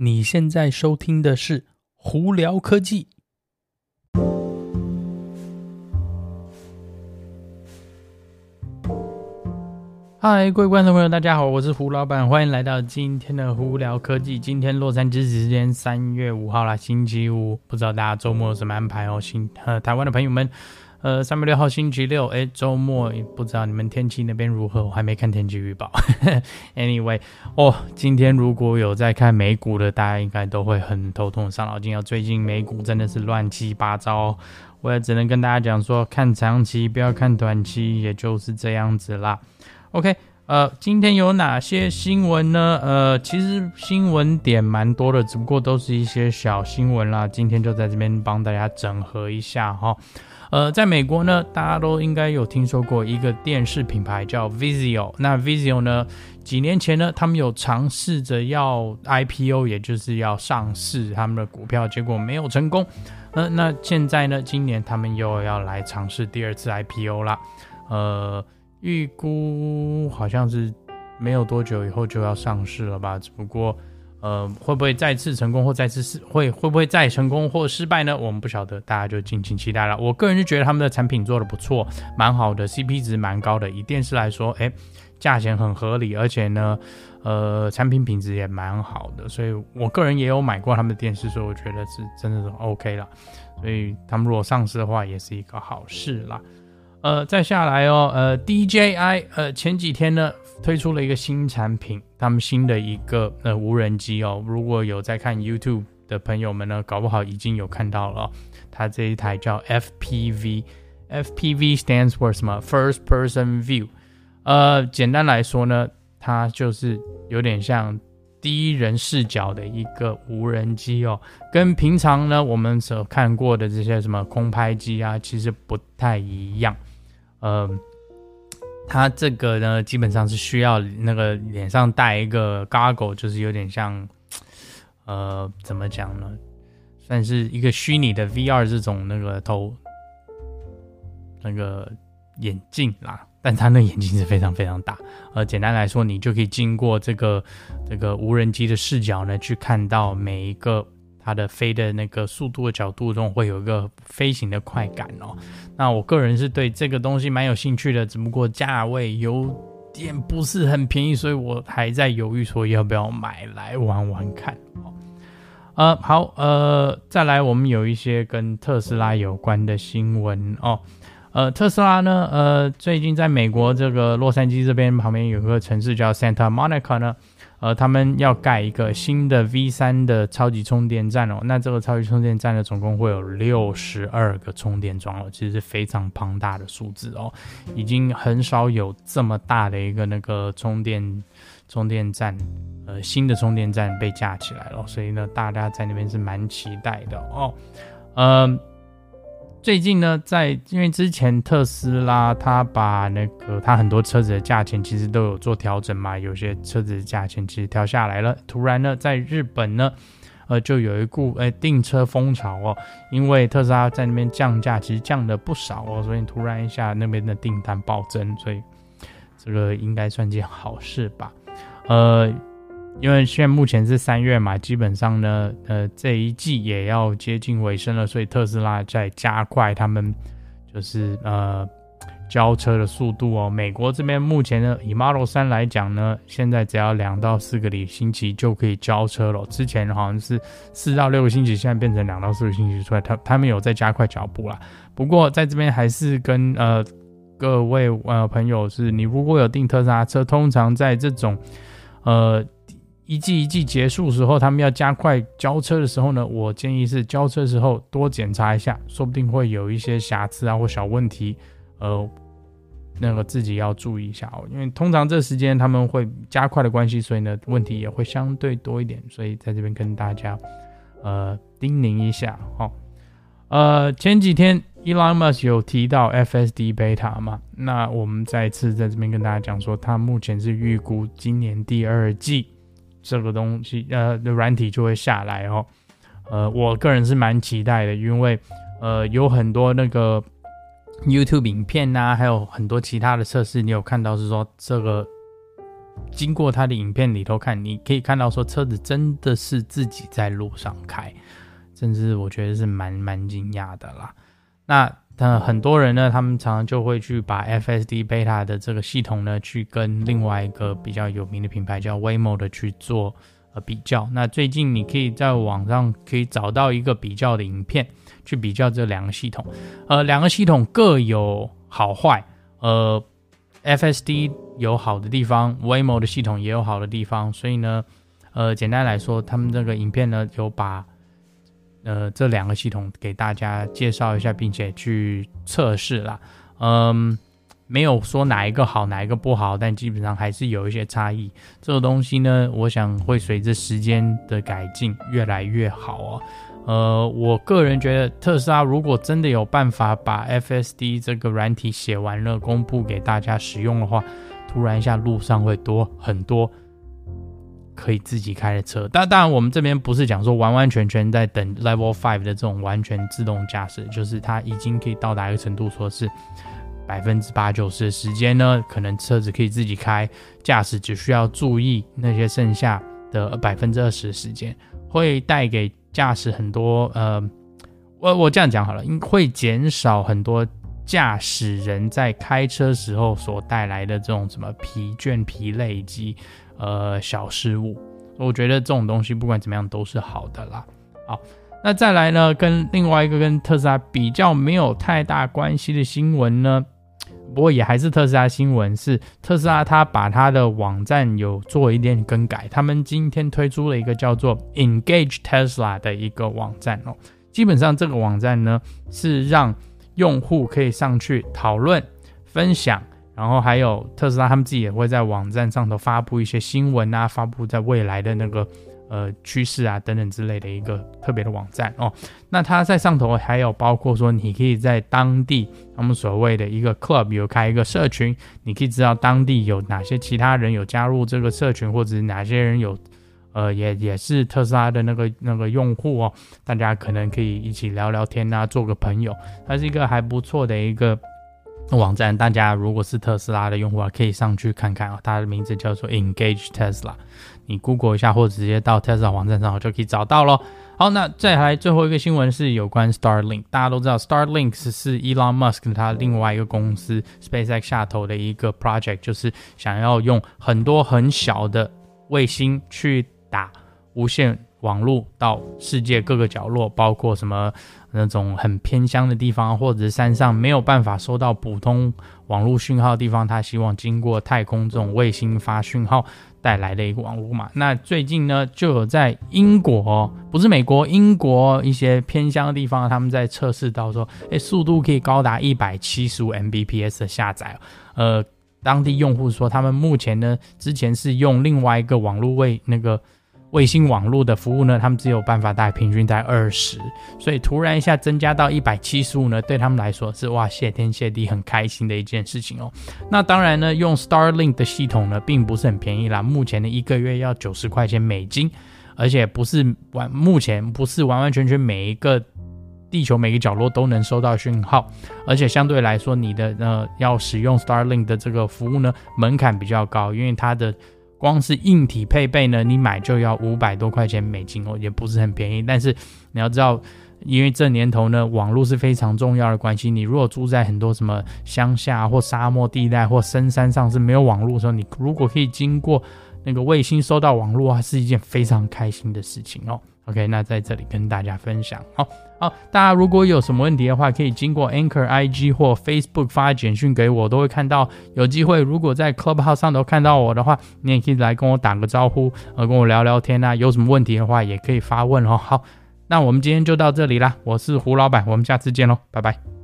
你现在收听的是《胡聊科技》。嗨，各位观众朋友，大家好，我是胡老板，欢迎来到今天的《胡聊科技》。今天洛杉矶时间三月五号啦，星期五，不知道大家周末有什么安排哦？新呃，台湾的朋友们。呃，三月六号星期六，哎，周末不知道你们天气那边如何？我还没看天气预报。Anyway，哦，今天如果有在看美股的，大家应该都会很头痛、伤脑筋哦。最近美股真的是乱七八糟，我也只能跟大家讲说，看长期，不要看短期，也就是这样子啦。OK，呃，今天有哪些新闻呢？呃，其实新闻点蛮多的，只不过都是一些小新闻啦。今天就在这边帮大家整合一下哈。呃，在美国呢，大家都应该有听说过一个电视品牌叫 Vizio。那 Vizio 呢，几年前呢，他们有尝试着要 IPO，也就是要上市他们的股票，结果没有成功。呃，那现在呢，今年他们又要来尝试第二次 IPO 啦。呃，预估好像是没有多久以后就要上市了吧？只不过。呃，会不会再次成功或再次失会会不会再成功或失败呢？我们不晓得，大家就敬请期待了。我个人是觉得他们的产品做得不错，蛮好的，CP 值蛮高的。以电视来说，诶，价钱很合理，而且呢，呃，产品品质也蛮好的。所以我个人也有买过他们的电视，所以我觉得是真的是 OK 了。所以他们如果上市的话，也是一个好事啦。呃，再下来哦，呃，DJI，呃，前几天呢推出了一个新产品，他们新的一个呃无人机哦，如果有在看 YouTube 的朋友们呢，搞不好已经有看到了哦，它这一台叫 FPV，FPV stands for 什么？First Person View，呃，简单来说呢，它就是有点像第一人视角的一个无人机哦，跟平常呢我们所看过的这些什么空拍机啊，其实不太一样。呃，它这个呢，基本上是需要那个脸上戴一个 goggle，就是有点像，呃，怎么讲呢？算是一个虚拟的 VR 这种那个头那个眼镜啦，但它那眼镜是非常非常大。呃，简单来说，你就可以经过这个这个无人机的视角呢，去看到每一个。它的飞的那个速度的角度中会有一个飞行的快感哦。那我个人是对这个东西蛮有兴趣的，只不过价位有点不是很便宜，所以我还在犹豫说要不要买来玩玩看。呃，好，呃，再来我们有一些跟特斯拉有关的新闻哦。呃，特斯拉呢，呃，最近在美国这个洛杉矶这边旁边有个城市叫 Santa Monica 呢。呃，他们要盖一个新的 V3 的超级充电站哦。那这个超级充电站呢，总共会有六十二个充电桩哦，其实是非常庞大的数字哦，已经很少有这么大的一个那个充电充电站，呃，新的充电站被架起来了，所以呢，大家在那边是蛮期待的哦，嗯、最近呢，在因为之前特斯拉它把那个它很多车子的价钱其实都有做调整嘛，有些车子的价钱其实调下来了。突然呢，在日本呢，呃，就有一股诶订车风潮哦，因为特斯拉在那边降价，其实降了不少哦，所以突然一下那边的订单暴增，所以这个应该算件好事吧，呃。因为现在目前是三月嘛，基本上呢，呃，这一季也要接近尾声了，所以特斯拉在加快他们就是呃交车的速度哦。美国这边目前呢，以 Model 3来讲呢，现在只要两到四个礼星期就可以交车了。之前好像是四到六个星期，现在变成两到四个星期出来，他他们有在加快脚步啦。不过在这边还是跟呃各位呃朋友是，你如果有订特斯拉车，通常在这种呃。一季一季结束时候，他们要加快交车的时候呢，我建议是交车时候多检查一下，说不定会有一些瑕疵啊或小问题，呃，那个自己要注意一下哦。因为通常这时间他们会加快的关系，所以呢问题也会相对多一点，所以在这边跟大家呃叮咛一下哦。呃，前几天 Elon Musk 有提到 FSD Beta 嘛，那我们再次在这边跟大家讲说，他目前是预估今年第二季。这个东西，呃，的软体就会下来哦。呃，我个人是蛮期待的，因为呃，有很多那个 YouTube 影片呐、啊，还有很多其他的测试，你有看到是说这个经过他的影片里头看，你可以看到说车子真的是自己在路上开，甚至我觉得是蛮蛮惊讶的啦。那那很多人呢，他们常常就会去把 FSD Beta 的这个系统呢，去跟另外一个比较有名的品牌叫 Waymo 的去做呃比较。那最近你可以在网上可以找到一个比较的影片，去比较这两个系统，呃，两个系统各有好坏，呃。FSD 有好的地方，Waymo 的系统也有好的地方，所以呢，呃，简单来说，他们这个影片呢有把呃这两个系统给大家介绍一下，并且去测试啦。嗯，没有说哪一个好，哪一个不好，但基本上还是有一些差异。这个东西呢，我想会随着时间的改进越来越好哦。呃，我个人觉得特斯拉如果真的有办法把 FSD 这个软体写完了，公布给大家使用的话，突然一下路上会多很多可以自己开的车。但当然，我们这边不是讲说完完全全在等 Level Five 的这种完全自动驾驶，就是它已经可以到达一个程度，说是百分之八九十的时间呢，可能车子可以自己开，驾驶只需要注意那些剩下的百分之二十的时间，会带给。驾驶很多，呃，我我这样讲好了，会减少很多驾驶人在开车时候所带来的这种什么疲倦、疲累以及呃小失误。我觉得这种东西不管怎么样都是好的啦。好，那再来呢，跟另外一个跟特斯拉比较没有太大关系的新闻呢。不过也还是特斯拉新闻，是特斯拉他把他的网站有做一点更改，他们今天推出了一个叫做 Engage Tesla 的一个网站哦。基本上这个网站呢是让用户可以上去讨论、分享，然后还有特斯拉他们自己也会在网站上头发布一些新闻啊，发布在未来的那个。呃，趋势啊等等之类的一个特别的网站哦。那它在上头还有包括说，你可以在当地他们所谓的一个 club 有开一个社群，你可以知道当地有哪些其他人有加入这个社群，或者是哪些人有呃也也是特斯拉的那个那个用户哦。大家可能可以一起聊聊天啊，做个朋友。它是一个还不错的一个网站，大家如果是特斯拉的用户啊，可以上去看看啊。它的名字叫做 Engage Tesla。你 Google 一下，或者直接到 Tesla 网站上就可以找到咯。好，那再来最后一个新闻是有关 Starlink。大家都知道 Starlink 是 Elon Musk 他另外一个公司 SpaceX 下头的一个 project，就是想要用很多很小的卫星去打无线网络到世界各个角落，包括什么那种很偏乡的地方，或者是山上没有办法收到普通网络讯号的地方，他希望经过太空这种卫星发讯号。带来的一个网络嘛，那最近呢，就有在英国，不是美国，英国一些偏乡的地方，他们在测试到说，诶，速度可以高达一百七十五 Mbps 的下载。呃，当地用户说，他们目前呢，之前是用另外一个网络为那个。卫星网络的服务呢，他们只有办法大概平均在二十，所以突然一下增加到一百七十五呢，对他们来说是哇，谢天谢地，很开心的一件事情哦。那当然呢，用 Starlink 的系统呢，并不是很便宜啦，目前的一个月要九十块钱美金，而且不是完，目前不是完完全全每一个地球每个角落都能收到讯号，而且相对来说，你的呃要使用 Starlink 的这个服务呢，门槛比较高，因为它的。光是硬体配备呢，你买就要五百多块钱美金哦，也不是很便宜。但是你要知道，因为这年头呢，网络是非常重要的关系。你如果住在很多什么乡下或沙漠地带或深山上是没有网络的时候，你如果可以经过那个卫星收到网络，啊是一件非常开心的事情哦。OK，那在这里跟大家分享哦。好，大家如果有什么问题的话，可以经过 Anchor IG 或 Facebook 发简讯给我，都会看到。有机会，如果在 Clubhouse 上都看到我的话，你也可以来跟我打个招呼，呃，跟我聊聊天啊。有什么问题的话，也可以发问哦。好，那我们今天就到这里啦。我是胡老板，我们下次见喽，拜拜。